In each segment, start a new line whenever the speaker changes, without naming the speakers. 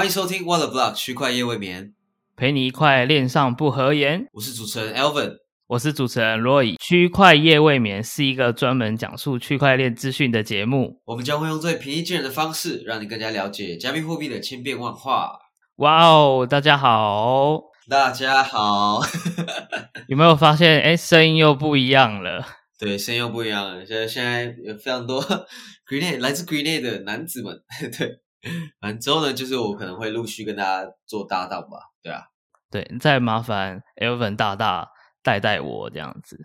欢迎收听 What a Block 区块夜未眠，
陪你一块恋上不合言。
我是主持人 Alvin，
我是主持人 Roy。区块夜未眠是一个专门讲述区块链资讯的节目。
我们将会用最平易近人的方式，让你更加了解加密货币的千变万化。
哇哦，大家好，
大家好，
有没有发现？哎，声音又不一样了。
对，声音又不一样了。现在现在有非常多 Green 来自 Green 的男子们，对，反正之后呢，就是我可能会陆续跟大家做搭档吧。对啊，
对，再麻烦 Elvin 大大带带我这样子。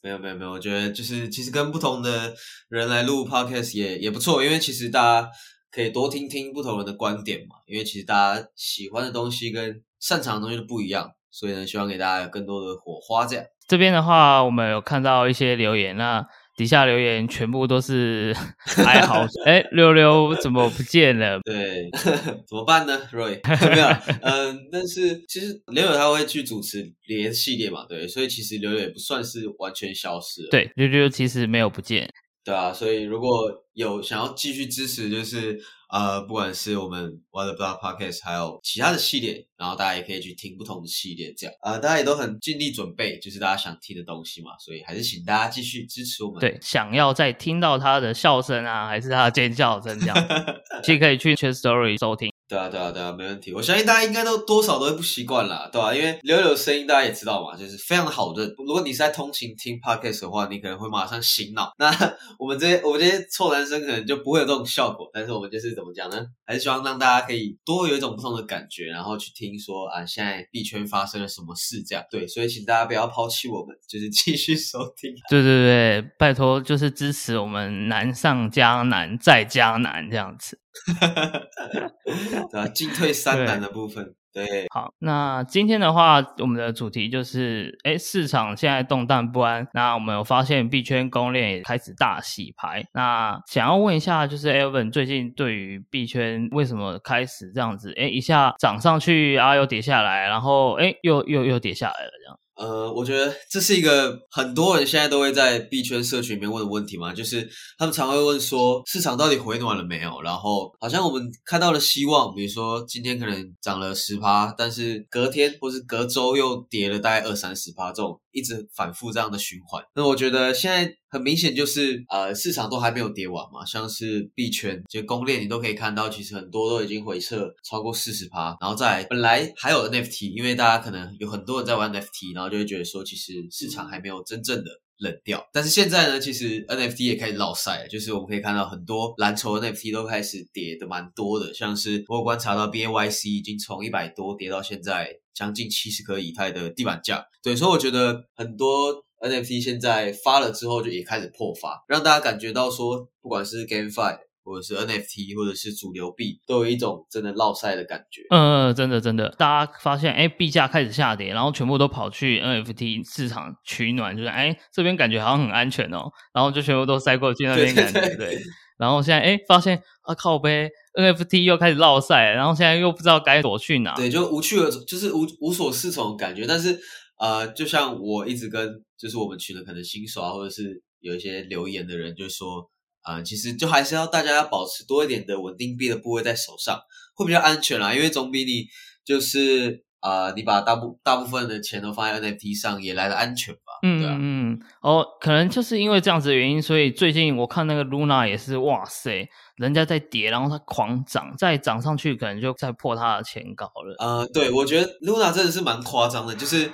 没有没有没有，我觉得就是其实跟不同的人来录 Podcast 也也不错，因为其实大家可以多听听不同人的观点嘛。因为其实大家喜欢的东西跟擅长的东西都不一样，所以呢，希望给大家有更多的火花这样。
这边的话，我们有看到一些留言，那底下留言全部都是 哀嚎。哎，溜溜怎么不见了？
对，怎么办呢？Roy 没有，嗯，但是其实刘柳他会去主持连系列嘛，对，所以其实刘柳也不算是完全消失了。
对，溜溜其实没有不见。
对啊，所以如果有想要继续支持，就是呃，不管是我们 What the Block Podcast，还有其他的系列，然后大家也可以去听不同的系列，这样呃，大家也都很尽力准备，就是大家想听的东西嘛，所以还是请大家继续支持我们。
对，想要再听到他的笑声啊，还是他的尖叫声这样，其实可以去 Chat Story 收听。
对啊，对啊，对啊，没问题。我相信大家应该都多少都会不习惯啦，对吧？因为柳柳声音大家也知道嘛，就是非常好认。如果你是在通勤听 podcast 的话，你可能会马上醒脑。那我们这些我们这些臭男生可能就不会有这种效果。但是我们就是怎么讲呢？还是希望让大家可以多有一种不同的感觉，然后去听说啊，现在币圈发生了什么事这样。对，所以请大家不要抛弃我们，就是继续收听。
对对对，拜托，就是支持我们难上加难再加难这样子。
对啊，进退三难的部分。对，
好，那今天的话，我们的主题就是，哎，市场现在动荡不安。那我们有发现币圈公链也开始大洗牌。那想要问一下，就是 Elvin 最近对于币圈为什么开始这样子？哎，一下涨上去啊，又跌下来，然后哎，又又又跌下来了，这样。
呃，我觉得这是一个很多人现在都会在币圈社群里面问的问题嘛，就是他们常会问说，市场到底回暖了没有？然后好像我们看到了希望，比如说今天可能涨了十趴，但是隔天或是隔周又跌了大概二三十趴，这种一直反复这样的循环。那我觉得现在很明显就是，呃，市场都还没有跌完嘛，像是币圈，就公链你都可以看到，其实很多都已经回撤超过四十趴，然后再本来还有 NFT，因为大家可能有很多人在玩 NFT，然后就会觉得说，其实市场还没有真正的冷掉。但是现在呢，其实 NFT 也开始落赛了，就是我们可以看到很多蓝筹 NFT 都开始跌的蛮多的，像是我观察到 BAYC 已经从一百多跌到现在将近七十颗以太的地板价。对，所以我觉得很多 NFT 现在发了之后就也开始破发，让大家感觉到说，不管是 GameFi。或者是 NFT，或者是主流币，都有一种真的落赛的感觉。
嗯，真的真的，大家发现，哎，币价开始下跌，然后全部都跑去 NFT 市场取暖，就是，哎，这边感觉好像很安全哦，然后就全部都塞过去那边感觉，对。然后现在，哎，发现啊靠呗，NFT 又开始落赛，然后现在又不知道该躲去哪，
对，就无趣而就是无无所适从的感觉。但是，呃，就像我一直跟就是我们群的可能新手啊，或者是有一些留言的人，就说。啊，其实就还是要大家要保持多一点的稳定币的部位在手上，会比较安全啦。因为总比你就是啊，你把大部大部分的钱都放在 NFT 上也来的安全吧。嗯
嗯，哦，可能就是因为这样子的原因，所以最近我看那个 Luna 也是，哇塞，人家在跌，然后它狂涨，再涨上去可能就再破它的前高了。
呃，对，我觉得 Luna 真的是蛮夸张的，就是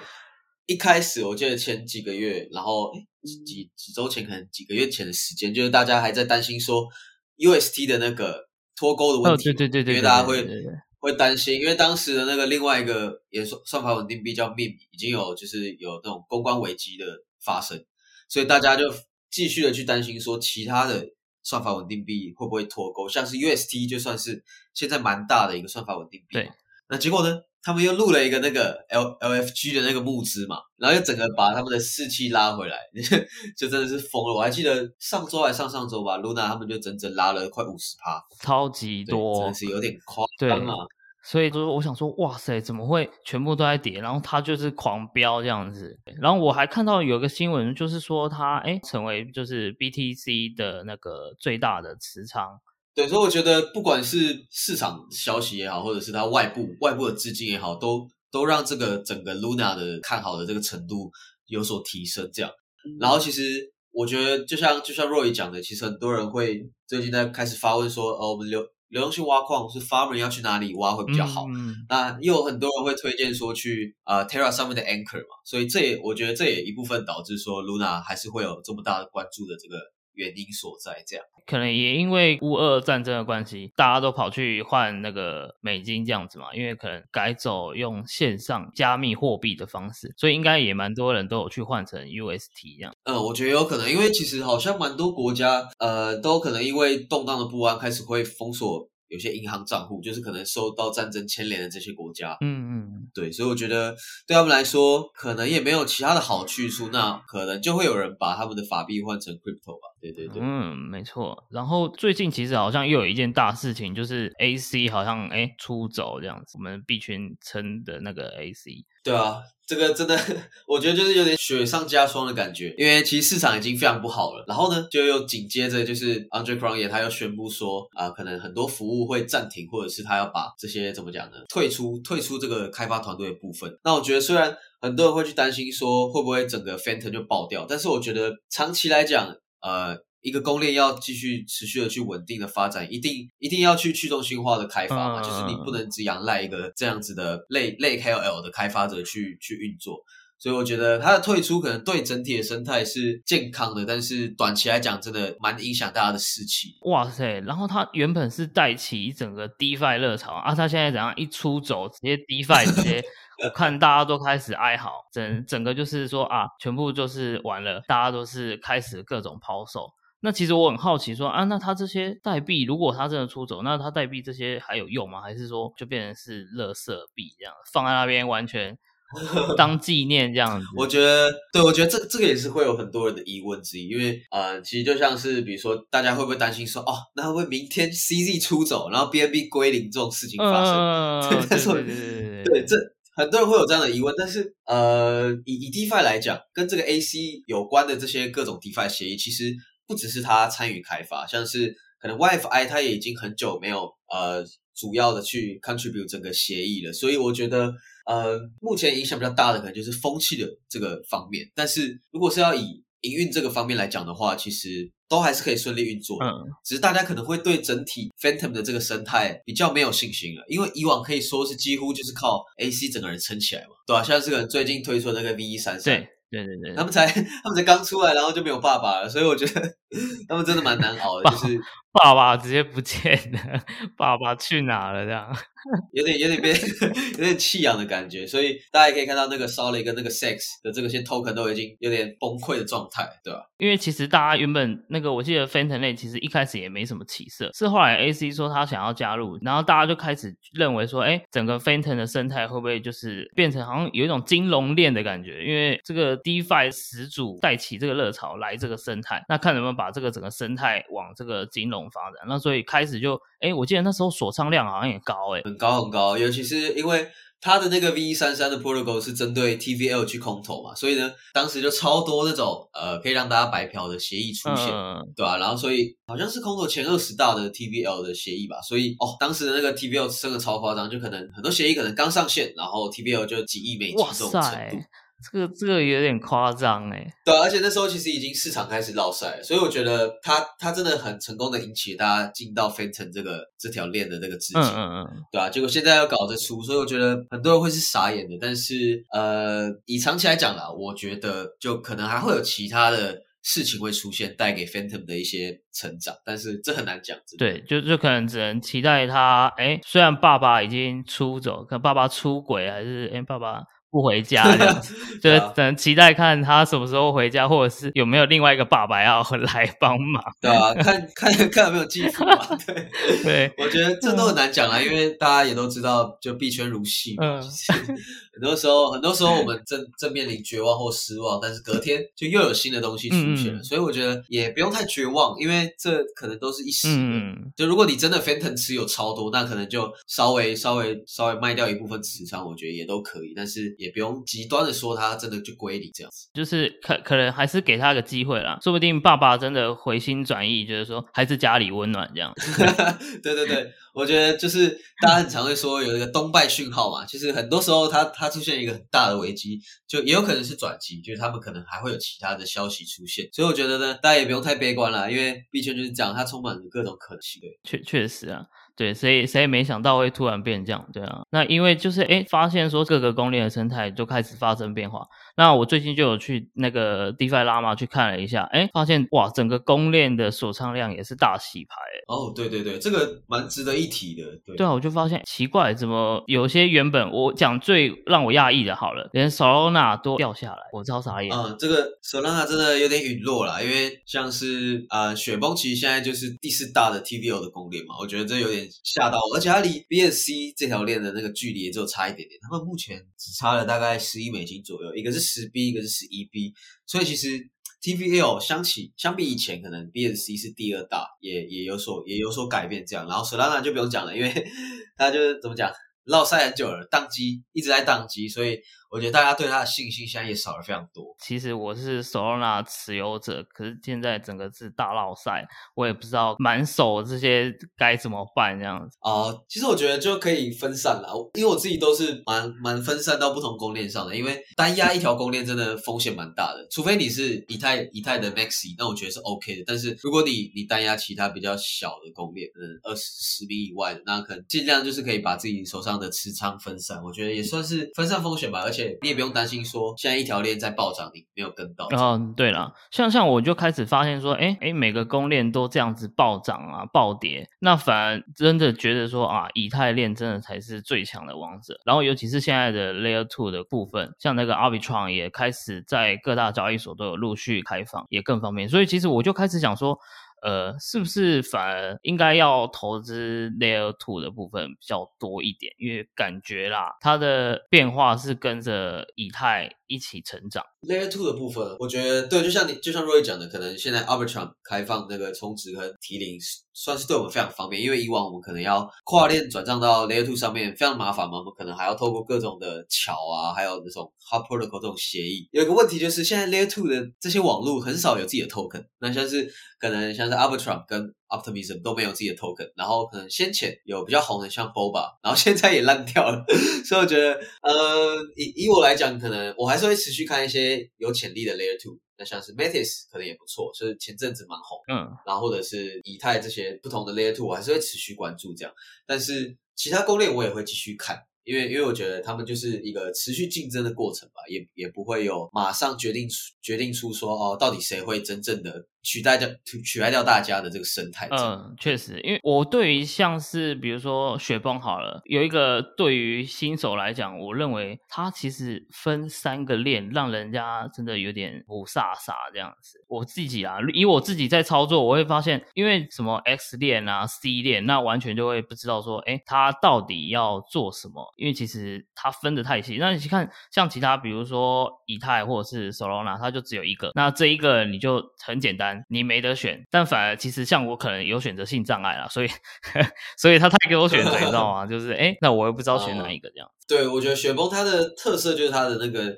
一开始我记得前几个月，然后。几几周前，可能几个月前的时间，就是大家还在担心说 UST 的那个脱钩的问题，
对对对对，
因为大家会会担心，因为当时的那个另外一个也算算法稳定币叫 MIM，已经有就是有那种公关危机的发生，所以大家就继续的去担心说其他的算法稳定币会不会脱钩，像是 UST 就算是现在蛮大的一个算法稳定币，
对，
那结果呢？他们又录了一个那个 L L F G 的那个募资嘛，然后又整个把他们的士气拉回来，就真的是疯了。我还记得上周还上上周吧，Luna 他们就整整拉了快五十趴，
超级多，
真的是有点夸张啊。
所以就是我想说，哇塞，怎么会全部都在跌？然后他就是狂飙这样子。然后我还看到有个新闻，就是说他哎成为就是 B T C 的那个最大的持仓。
对，所以我觉得不管是市场消息也好，或者是它外部外部的资金也好，都都让这个整个 Luna 的看好的这个程度有所提升。这样，然后其实我觉得就像就像 Roy 讲的，其实很多人会最近在开始发问说，哦，我们流流动性挖矿是 Farmer 要去哪里挖会比较好？
嗯
那又有很多人会推荐说去呃 Terra 上面的 Anchor 嘛，所以这也我觉得这也一部分导致说 Luna 还是会有这么大的关注的这个原因所在。这样，
可能也因为乌俄战争的关系，大家都跑去换那个美金这样子嘛，因为可能改走用线上加密货币的方式，所以应该也蛮多人都有去换成 UST 这样。
嗯，我觉得有可能，因为其实好像蛮多国家呃都可能因为动荡的不安开始会封锁有些银行账户，就是可能受到战争牵连的这些国家。
嗯嗯，
对，所以我觉得对他们来说，可能也没有其他的好去处，那可能就会有人把他们的法币换成 crypto 吧。对对对。
嗯，没错。然后最近其实好像又有一件大事情，就是 AC 好像哎出走这样子，我们币圈称的那个 AC。
对啊，这个真的，我觉得就是有点雪上加霜的感觉，因为其实市场已经非常不好了。然后呢，就又紧接着就是 Andre Cronje 他又宣布说，啊、可能很多服务会暂停，或者是他要把这些怎么讲呢，退出退出这个开发团队的部分。那我觉得虽然很多人会去担心说会不会整个 Phantom 就爆掉，但是我觉得长期来讲，呃。一个公链要继续持续的去稳定的发展，一定一定要去去中心化的开发嘛，
嗯
就是你不能只仰赖一个这样子的类类 KOL 的开发者去去运作。所以我觉得它的退出可能对整体的生态是健康的，但是短期来讲真的蛮影响大家的士气。
哇塞！然后它原本是带起一整个 DeFi 热潮啊，它现在怎样一出走，直接 DeFi 直接，我看大家都开始哀嚎，整整个就是说啊，全部就是完了，大家都是开始各种抛售。那其实我很好奇说啊，那他这些代币，如果他真的出走，那他代币这些还有用吗？还是说就变成是垃圾币这样放在那边完全 当纪念这样子？
我觉得，对我觉得这这个也是会有很多人的疑问之一，因为呃，其实就像是比如说，大家会不会担心说，哦，那会不会明天 CZ 出走，然后 BNB 归零这种事情发生？对
对对对对，
这很多人会有这样的疑问，但是呃，以以 DeFi 来讲，跟这个 AC 有关的这些各种 DeFi 协议，其实不只是他参与开发，像是可能 YFI 他也已经很久没有呃主要的去 contribute 整个协议了，所以我觉得呃目前影响比较大的可能就是风气的这个方面，但是如果是要以营运这个方面来讲的话，其实都还是可以顺利运作的。
嗯，
只是大家可能会对整体 Phantom 的这个生态比较没有信心了，因为以往可以说是几乎就是靠 AC 整个人撑起来嘛，对吧、像这个人最近推出的那个 V 一三三，
对对对对
他，们才他们才刚出来，然后就没有爸爸了，所以我觉得 他们真的蛮难熬的，就是
爸爸直接不见了，爸爸去哪了？这样，
有点有点被有点弃养的感觉，所以大家也可以看到那个 Solid 跟那个 Sex 的这个些 token 都已经有点崩溃的状态，对吧、
因为其实大家原本那个，我记得 Phantom 类其实一开始也没什么起色，是后来 AC 说他想要加入，然后大家就开始认为说，哎，整个 Phantom 的生态会不会就是变成好像有一种金融链的感觉？因为这个 DeFi 始祖带起这个热潮来这个生态，那看能不能把这个整个生态往这个金融发展。那所以开始就，哎，我记得那时候锁仓量好像也高，哎，
很高很高，尤其是因为它的那个 V 一三三的 protocol 是针对 TVL 去空投嘛，所以呢，当时就超多那种呃可以让大家白嫖的协议出现，
嗯，
对吧、然后所以好像是空投前二十大的 TVL 的协议吧，所以哦，当时的那个 TVL 升的超夸张，就可能很多协议可能刚上线，然后 TVL 就几亿美金
哇
这种程度。，
这个这个有点夸张，哎，
对啊，而且那时候其实已经市场开始落赛了，所以我觉得他他真的很成功的引起大家进到 Phantom 这个这条链的这个资金。
嗯嗯嗯，
对啊，结果现在又搞得出，所以我觉得很多人会是傻眼的。但是呃，以长期来讲啦，我觉得就可能还会有其他的事情会出现，带给 Phantom 的一些成长，但是这很难讲。
对，就就可能只能期待他，哎，虽然爸爸已经出走，可能爸爸出轨，还是哎爸爸不回家 这样子，就是
对啊
只能期待看他什么时候回家，或者是有没有另外一个爸爸要来帮忙。
对啊，看 看看有没有继父嘛。对，
对，
我觉得这都很难讲啦，因为大家也都知道，就币圈如戏嘛。
嗯
很多时候，很多时候我们正正面临绝望或失望，但是隔天就又有新的东西出现了，所以我觉得也不用太绝望，因为这可能都是一时的。
嗯，
就如果你真的 Phantom 持有超多，那可能就稍微稍微稍微卖掉一部分持仓，我觉得也都可以，但是也也不用极端的说他真的就归你这样子。
就是可可能还是给他个机会啦，说不定爸爸真的回心转意，就是说还是家里温暖这样。
对对对，我觉得就是大家很常会说有一个东败讯号嘛，其实很多时候它它出现一个很大的危机，就也有可能是转机，就是他们可能还会有其他的消息出现。所以我觉得呢，大家也不用太悲观了，因为币圈就是这样，它充满了各种可能性。对，
确确实啊。对，谁谁也没想到会突然变这样，对啊。那因为就是哎，发现说各个公链的生态就开始发生变化。那我最近就有去那个 DeFi 拉嘛去看了一下，哎，发现哇，整个公链的锁仓量也是大洗牌。
哦，对对对，这个蛮值得一提的。
对啊，我就发现奇怪，怎么有些原本我讲最让我讶异的，好了，连 Solana 都掉下来，我超傻眼。
嗯，这个 Solana 真的有点陨落了，因为像是呃雪崩，其实现在就是第四大的 TVO 的公链嘛，我觉得这有点。吓到我，而且它离 BSC 这条链的那个距离也只有差一点点，他们目前只差了大概十亿美金左右，一个是十 B，一个是十一 B，所以其实 TVL 相起相比以前，可能 BNC 是第二大，也也有所也有所改变这样，然后 Sora 就不用讲了，因为 它就是怎么讲，绕赛很久了，宕机一直在宕机，所以。我觉得大家对他的信心现在也少了非常多。
其实我是 Solana 持有者，可是现在整个是大闹赛，我也不知道满手这些该怎么办这样子。
哦，其实我觉得就可以分散了，因为我自己都是蛮蛮分散到不同公链上的，因为单压一条公链真的风险蛮大的，除非你是以太以太的 Maxi，那我觉得是 OK 的。但是如果你你单压其他比较小的公链，嗯，二十十米以外的，那可能尽量就是可以把自己手上的持仓分散，我觉得也算是分散风险吧，而且。你也不用担心说现在一条链在暴涨，你没有跟到。
嗯，对了，像像我就开始发现说，哎哎，每个公链都这样子暴涨啊、暴跌，那反而真的觉得说啊，以太链真的才是最强的王者。然后尤其是现在的 Layer Two 的部分，像那个 Arbitrum 也开始在各大交易所都有陆续开放，也更方便。所以其实我就开始想说。呃，是不是反而应该要投资 Layer Two 的部分比较多一点？因为感觉啦，它的变化是跟着以太一起成长。
Layer Two 的部分，我觉得对，就像你就像 Roy 讲的，可能现在 Arbitrum 开放那个充值和提领，算是对我们非常方便。因为以往我们可能要跨链转账到 Layer Two 上面非常麻烦嘛，我们可能还要透过各种的桥啊，还有那种 Hard Protocol 这种协议。有一个问题就是，现在 Layer Two 的这些网络很少有自己的 token，那像是可能像是 Arbitrum 跟 Optimism 都没有自己的 token，然后可能先前有比较红的像 Boba，然后现在也烂掉了。所以我觉得，呃，以以我来讲，可能我还是会持续看一些。有潜力的 Layer Two，那像是 Metis 可能也不错，就是前阵子蛮红，嗯，然后或者是以太这些不同的 Layer Two，我还是会持续关注这样。但是其他攻略我也会继续看，因为因为我觉得他们就是一个持续竞争的过程吧，也也不会有马上决定出决定出说哦，到底谁会真正的。取代掉取取代掉大家的这个生态。
嗯，确实，因为我对于像是比如说雪崩好了，有一个对于新手来讲，我认为它其实分三个链，让人家真的有点不飒飒这样子。我自己啊，以我自己在操作，我会发现，因为什么 X 链啊、C 链，那完全就会不知道说，哎，它到底要做什么？因为其实它分的太细。那你去看像其他，比如说以太或者是 Solana，它就只有一个，那这一个你就很简单。你没得选，但反而其实像我可能有选择性障碍啦，所以所以他太给我选择，你知道吗？就是哎，那我又不知道选哪一个这样。
对，我觉得雪崩它的特色就是它的那个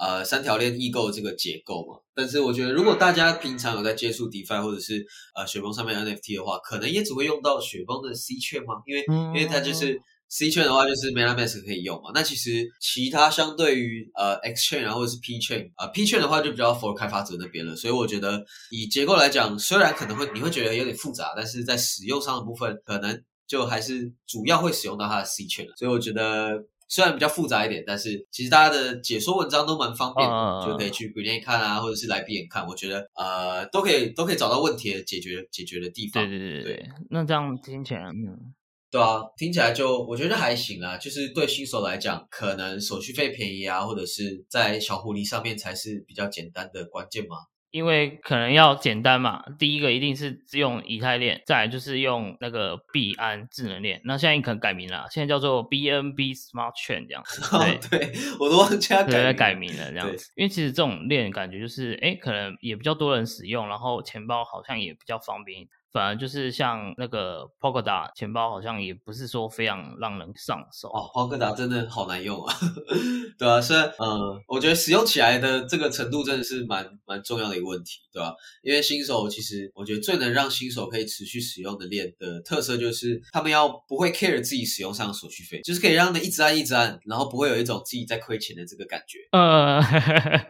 呃三条链异构这个结构嘛。但是我觉得如果大家平常有在接触 DeFi 或者是呃雪崩上面 NFT 的话，可能也只会用到雪崩的 C 券吗？因为因为它就是。C 券的话就是 MetaMask 可以用嘛？那其实其他相对于呃 X 券然后或者是 P 券啊，P 券的话就比较 for 开发者那边了。所以我觉得以结构来讲，虽然可能会你会觉得有点复杂，但是在使用上的部分可能就还是主要会使用到它的 C 券所以我觉得虽然比较复杂一点，但是其实大家的解说文章都蛮方便，就可以去 Green 看啊，或者是来闭眼看。我觉得呃都可以都可以找到问题的解决解决的地方。
对对对对，那这样听起来嗯。
对啊，听起来就我觉得还行啊，就是对新手来讲，可能手续费便宜啊，或者是在小狐狸上面才是比较简单的关键嘛。
因为可能要简单嘛，第一个一定是用以太链，再来就是用那个币安智能链。那现在可能改名了，现在叫做 BNB Smart Chain 这样。
对，对我都忘记改
改名了这样子。因为其实这种链感觉就是，哎，可能也比较多人使用，然后钱包好像也比较方便。反而就是像那个 Polkadot 钱包，好像也不是说非常让人上手。
哦，Polkadot 真的好难用啊，对啊，虽然嗯，我觉得使用起来的这个程度真的是蛮蛮重要的一个问题，对吧？因为新手其实我觉得最能让新手可以持续使用的链的特色就是他们要不会 care 自己使用上的手续费，就是可以让他们一直按一直按，然后不会有一种自己在亏钱的这个感觉。
呃，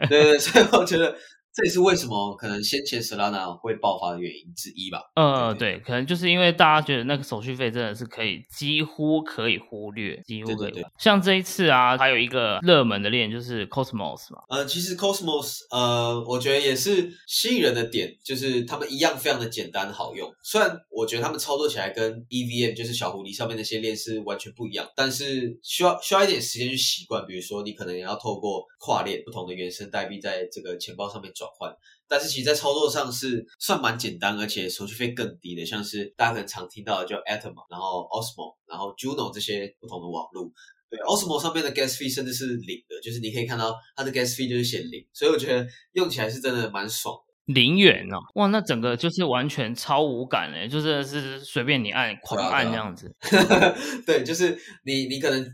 对对，所以我觉得。这也是为什么可能先前 Solana 会爆发的原因之一吧。
呃，对，可能就是因为大家觉得那个手续费真的是可以几乎可以忽略，几乎可以。像这一次啊，还有一个热门的链就是 Cosmos 嘛。
呃，其实 Cosmos 呃，我觉得也是吸引人的点，就是他们一样非常的简单好用。虽然我觉得他们操作起来跟 EVM 就是小狐狸上面那些链是完全不一样，但是需要需要一点时间去习惯。比如说你可能也要透过跨链不同的原生代币在这个钱包上面转。换，但是其实，在操作上是算蛮简单，而且手续费更低的，像是大家可能常听到的叫 Atom，然后 Osmo，然后 Juno 这些不同的网络。对，Osmo 上面的 Gas fee 甚至是零的，就是你可以看到它的 Gas fee 就是显零，所以我觉得用起来是真的蛮爽。
零元哦，哇，那整个就是完全超无感嘞，就是是随便你按狂按这样子。
对，就是你你可能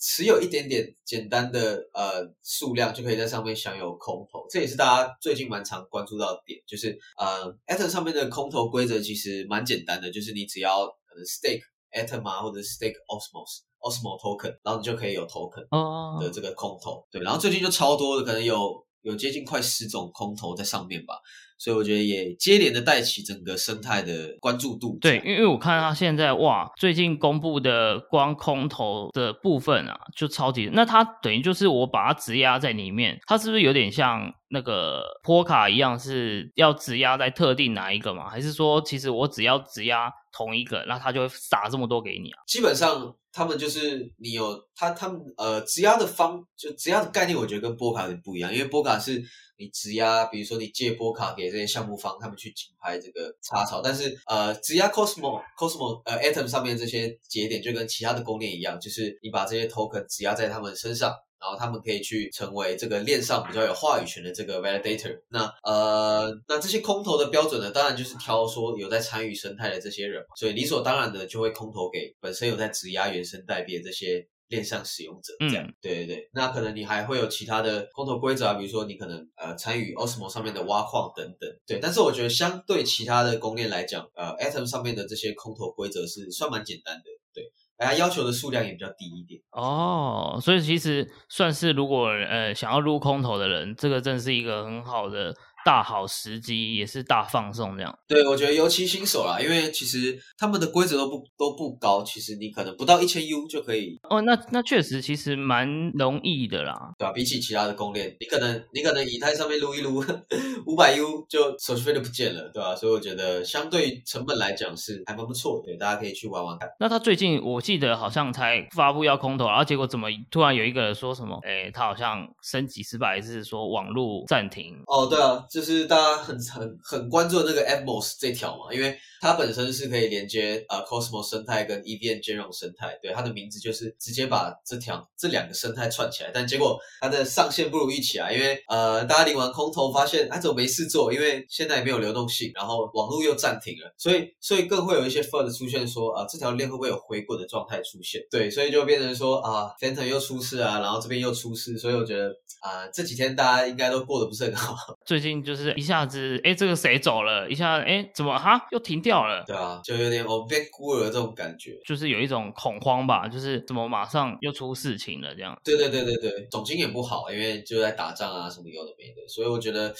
持有一点点简单的呃数量，就可以在上面享有空投，这也是大家最近蛮常关注到的点。就是呃，Atom 上面的空投规则其实蛮简单的，就是你只要可能 stake Atom 啊，或者 stake Osmos Osmo token，然后你就可以有 token 的这个空投。对，然后最近就超多的，可能有。有接近快十种空投在上面吧，所以我觉得也接连的带起整个生态的关注度。
对，因为我看它现在哇，最近公布的光空投的部分啊，就超级。那它等于就是我把它质押在里面，它是不是有点像那个波卡一样，是要质押在特定哪一个嘛？还是说其实我只要质押同一个，那它就会撒这么多给你啊？
基本上。他们就是你有他他们呃质押的方就质押的概念，我觉得跟波卡有点不一样，因为波卡是你质押，比如说你借波卡给这些项目方，他们去竞拍这个插槽，但是呃质押 Cosmo Cosmo 呃 Atom 上面这些节点就跟其他的公链一样，就是你把这些 token 质押在他们身上。然后他们可以去成为这个链上比较有话语权的这个 validator。那呃，那这些空投的标准呢，当然就是挑说有在参与生态的这些人，所以理所当然的就会空投给本身有在质押原生代币的这些链上使用者。这样，对对对。那可能你还会有其他的空投规则啊，比如说你可能呃参与 Osmo 上面的挖矿等等。对，但是我觉得相对其他的公链来讲，呃，Atom 上面的这些空投规则是算蛮简单的。对。它要求的数量也比较低一点
哦，所以其实算是如果呃想要入空投的人，这个正是一个很好的。大好时机也是大放送这样，
对我觉得尤其新手啦，因为其实他们的规则都不都不高，其实你可能不到一千 U 就可以
哦。那那确实其实蛮容易的啦，
对吧？比起其他的公链，你可能你可能以太上面撸一撸五百 U 就手续费就不见了，对吧？所以我觉得相对成本来讲是还蛮不错，对，大家可以去玩玩看。
那他最近我记得好像才发布要空投，然后结果怎么突然有一个人说什么？哎，他好像升级失败，还是说网络暂停？
哦，对啊。就是大家很很很关注的那个 Atmos 这条嘛，因为它本身是可以连接呃 Cosmos 生态跟 EVM 兼容生态，对它的名字就是直接把这条这两个生态串起来，但结果它的上线不如预期啊，因为呃大家领完空投发现啊怎么没事做，因为现在也没有流动性，然后网络又暂停了，所以所以更会有一些 FUD 出现说啊这条链会不会有回滚的状态出现？对，所以就变成说啊 Phantom 又出事啊，然后这边又出事，所以我觉得啊这几天大家应该都过得不是很好，
最近就是一下子。哎，这个谁走了？一下，哎，怎么哈又停掉了？
对啊，就有点我变孤儿这种感觉，
就是有一种恐慌吧，就是怎么马上又出事情了这样。
对对对对对，总经也不好，因为就在打仗啊，什么有的没的，所以我觉得。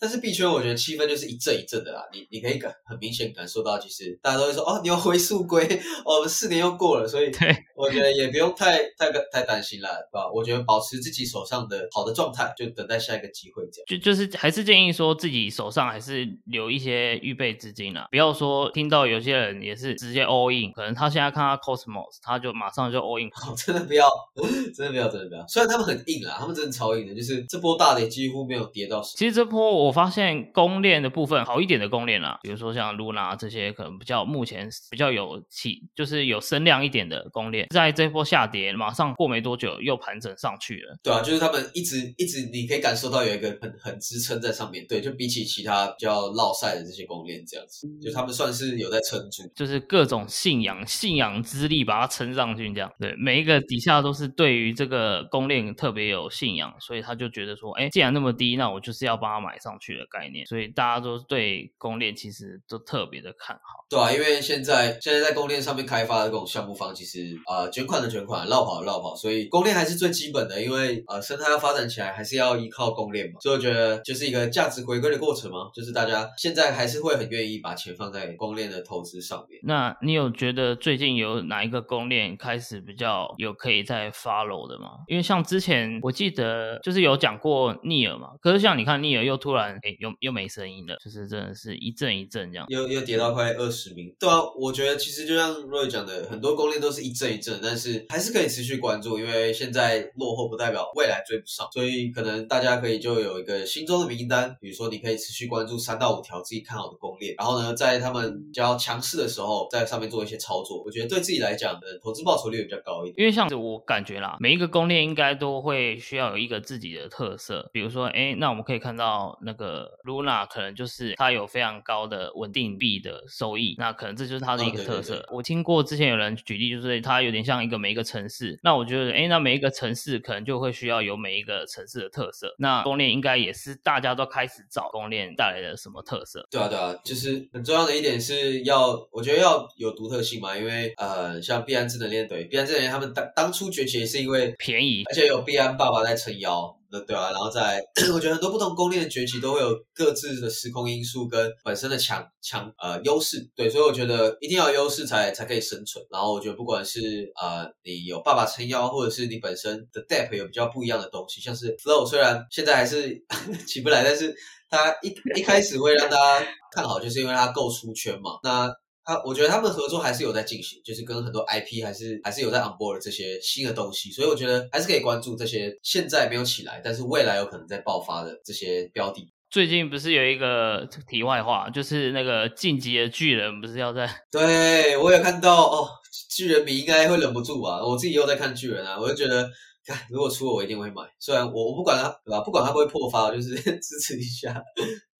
但是币圈我觉得气氛就是一阵一阵的啦，你你可以感很明显感受到，其实大家都会说哦，你要回速归，我们四年又过了，所以我觉得也不用太太太担心了，对吧？我觉得保持自己手上的好的状态，就等待下一个机会这样。
就就是还是建议说自己手上还是留一些预备资金啦，不要说听到有些人也是直接 all in，可能他现在看到 Cosmos，他就马上就 all in，哦
真的不要，真的不要，真的不要。虽然他们很硬啦，他们真的超硬的，就是这波大跌几乎没有跌到。
其实这波我。我发现公链的部分好一点的公链啦，比如说像 Luna 这些可能比较目前比较有起，就是有声量一点的公链，在这波下跌马上过没多久又盘整上去了。
对啊，就是他们一直一直你可以感受到有一个很很支撑在上面。对，就比起其他比较落赛的这些公链这样子，就他们算是有在撑住。
就是各种信仰、信仰之力把它撑上去，这样对每一个底下都是对于这个公链特别有信仰，所以他就觉得说，哎，既然那么低，那我就是要帮他买上去的概念，所以大家都对公链其实都特别的看好。
对啊，因为现在现在在公链上面开发的这种项目方，其实呃卷款的卷款，绕跑的绕跑，所以公链还是最基本的，因为呃生态要发展起来，还是要依靠公链嘛。所以我觉得就是一个价值回归的过程嘛，就是大家现在还是会很愿意把钱放在公链的投资上面。
那你有觉得最近有哪一个公链开始比较有可以再 follow 的吗？因为像之前我记得就是有讲过逆尔嘛，可是像你看逆尔又突然哎又又没声音了，就是真的是一阵一阵这样，
又又跌到快二十名。对啊，我觉得其实就像 Roy 讲的，很多攻略都是一阵一阵，但是还是可以持续关注，因为现在落后不代表未来追不上，所以可能大家可以就有一个心中的名单，比如说你可以持续关注三到五条自己看好的攻略，然后呢，在他们比较强势的时候，在上面做一些操作，我觉得对自己来讲的投资报酬率比较高一点。
因为像我感觉啦，每一个攻略应该都会需要有一个自己的特色，比如说，哎，那我们可以看到那个 Luna 可能就是它有非常高的稳定币的收益，那可能这就是它的一个特色。我听过之前有人举例，就是它有点像一个每一个城市，那我觉得，哎，那每一个城市可能就会需要有每一个城市的特色。那公链应该也是大家都开始找公链带来的什么特色？
对啊，对啊，就是很重要的一点是要，我觉得要有独特性嘛，因为呃，像币安智能链对币安智能链他们当当初崛起是因为
便宜，
而且有币安爸爸在撑腰。那对啊，然后再，我觉得很多不同公链的崛起都会有各自的时空因素跟本身的强强呃优势，对，所以我觉得一定要有优势才才可以生存。然后我觉得不管是呃你有爸爸撑腰，或者是你本身的 depth 有比较不一样的东西，像是 flow 虽然现在还是 起不来，但是它一一开始会让大家看好，就是因为它够出圈嘛。那他我觉得他们合作还是有在进行，就是跟很多 IP 还是还是有在 on board 这些新的东西，所以我觉得还是可以关注这些现在没有起来，但是未来有可能在爆发的这些标的。
最近不是有一个题外话，就是那个晋级的巨人不是要在？
对我有看到哦，巨人迷应该会忍不住吧？我自己又在看巨人啊，我就觉得，看如果出了我一定会买，虽然我我不管他对吧？不管他会不会破发，就是 支持一下。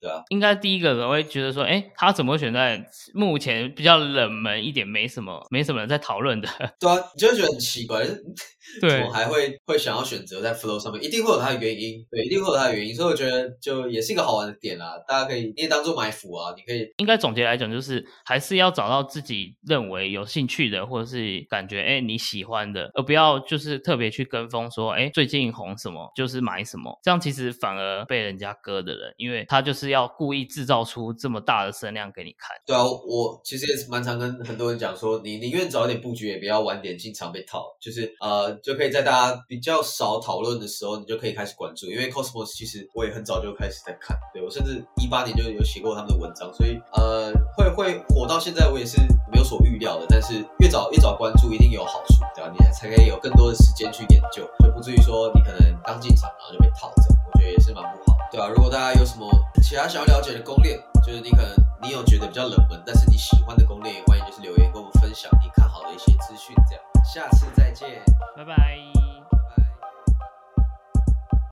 对啊，
应该第一个人会觉得说，哎，他怎么会选在目前比较冷门一点，没什么没什么人在讨论的？
对啊，你就会觉得很奇怪，
对，
我还会会想要选择在 Flow 上面，一定会有它的原因，对，一定会有它的原因，所以我觉得就也是一个好玩的点啦，大家可以你也当做埋伏啊，你可以
应该总结来讲，就是还是要找到自己认为有兴趣的，或者是感觉哎你喜欢的，而不要就是特别去跟风说，哎最近红什么就是买什么，这样其实反而被人家割的人，因为他就是。要故意制造出这么大的声量给你看。
对啊，我其实也是蛮常跟很多人讲说，你宁愿早点布局，也不要晚点经常被套。就是呃，就可以在大家比较少讨论的时候，你就可以开始关注。因为 Cosmos 其实我也很早就开始在看，对我甚至一八年就有写过他们的文章，所以呃，会会火到现在，我也是没有所预料的。但是越早越早关注，一定有好处，对吧？你才可以有更多的时间去研究，就不至于说你可能刚进场然后就被套着。我觉得也是蛮不好，对啊？如果大家有什么其他想要了解的攻略，就是你可能你有觉得比较冷门，但是你喜欢的攻略，也欢迎就是留言跟我们分享你看好的一些资讯。这样，下次再见，
拜拜。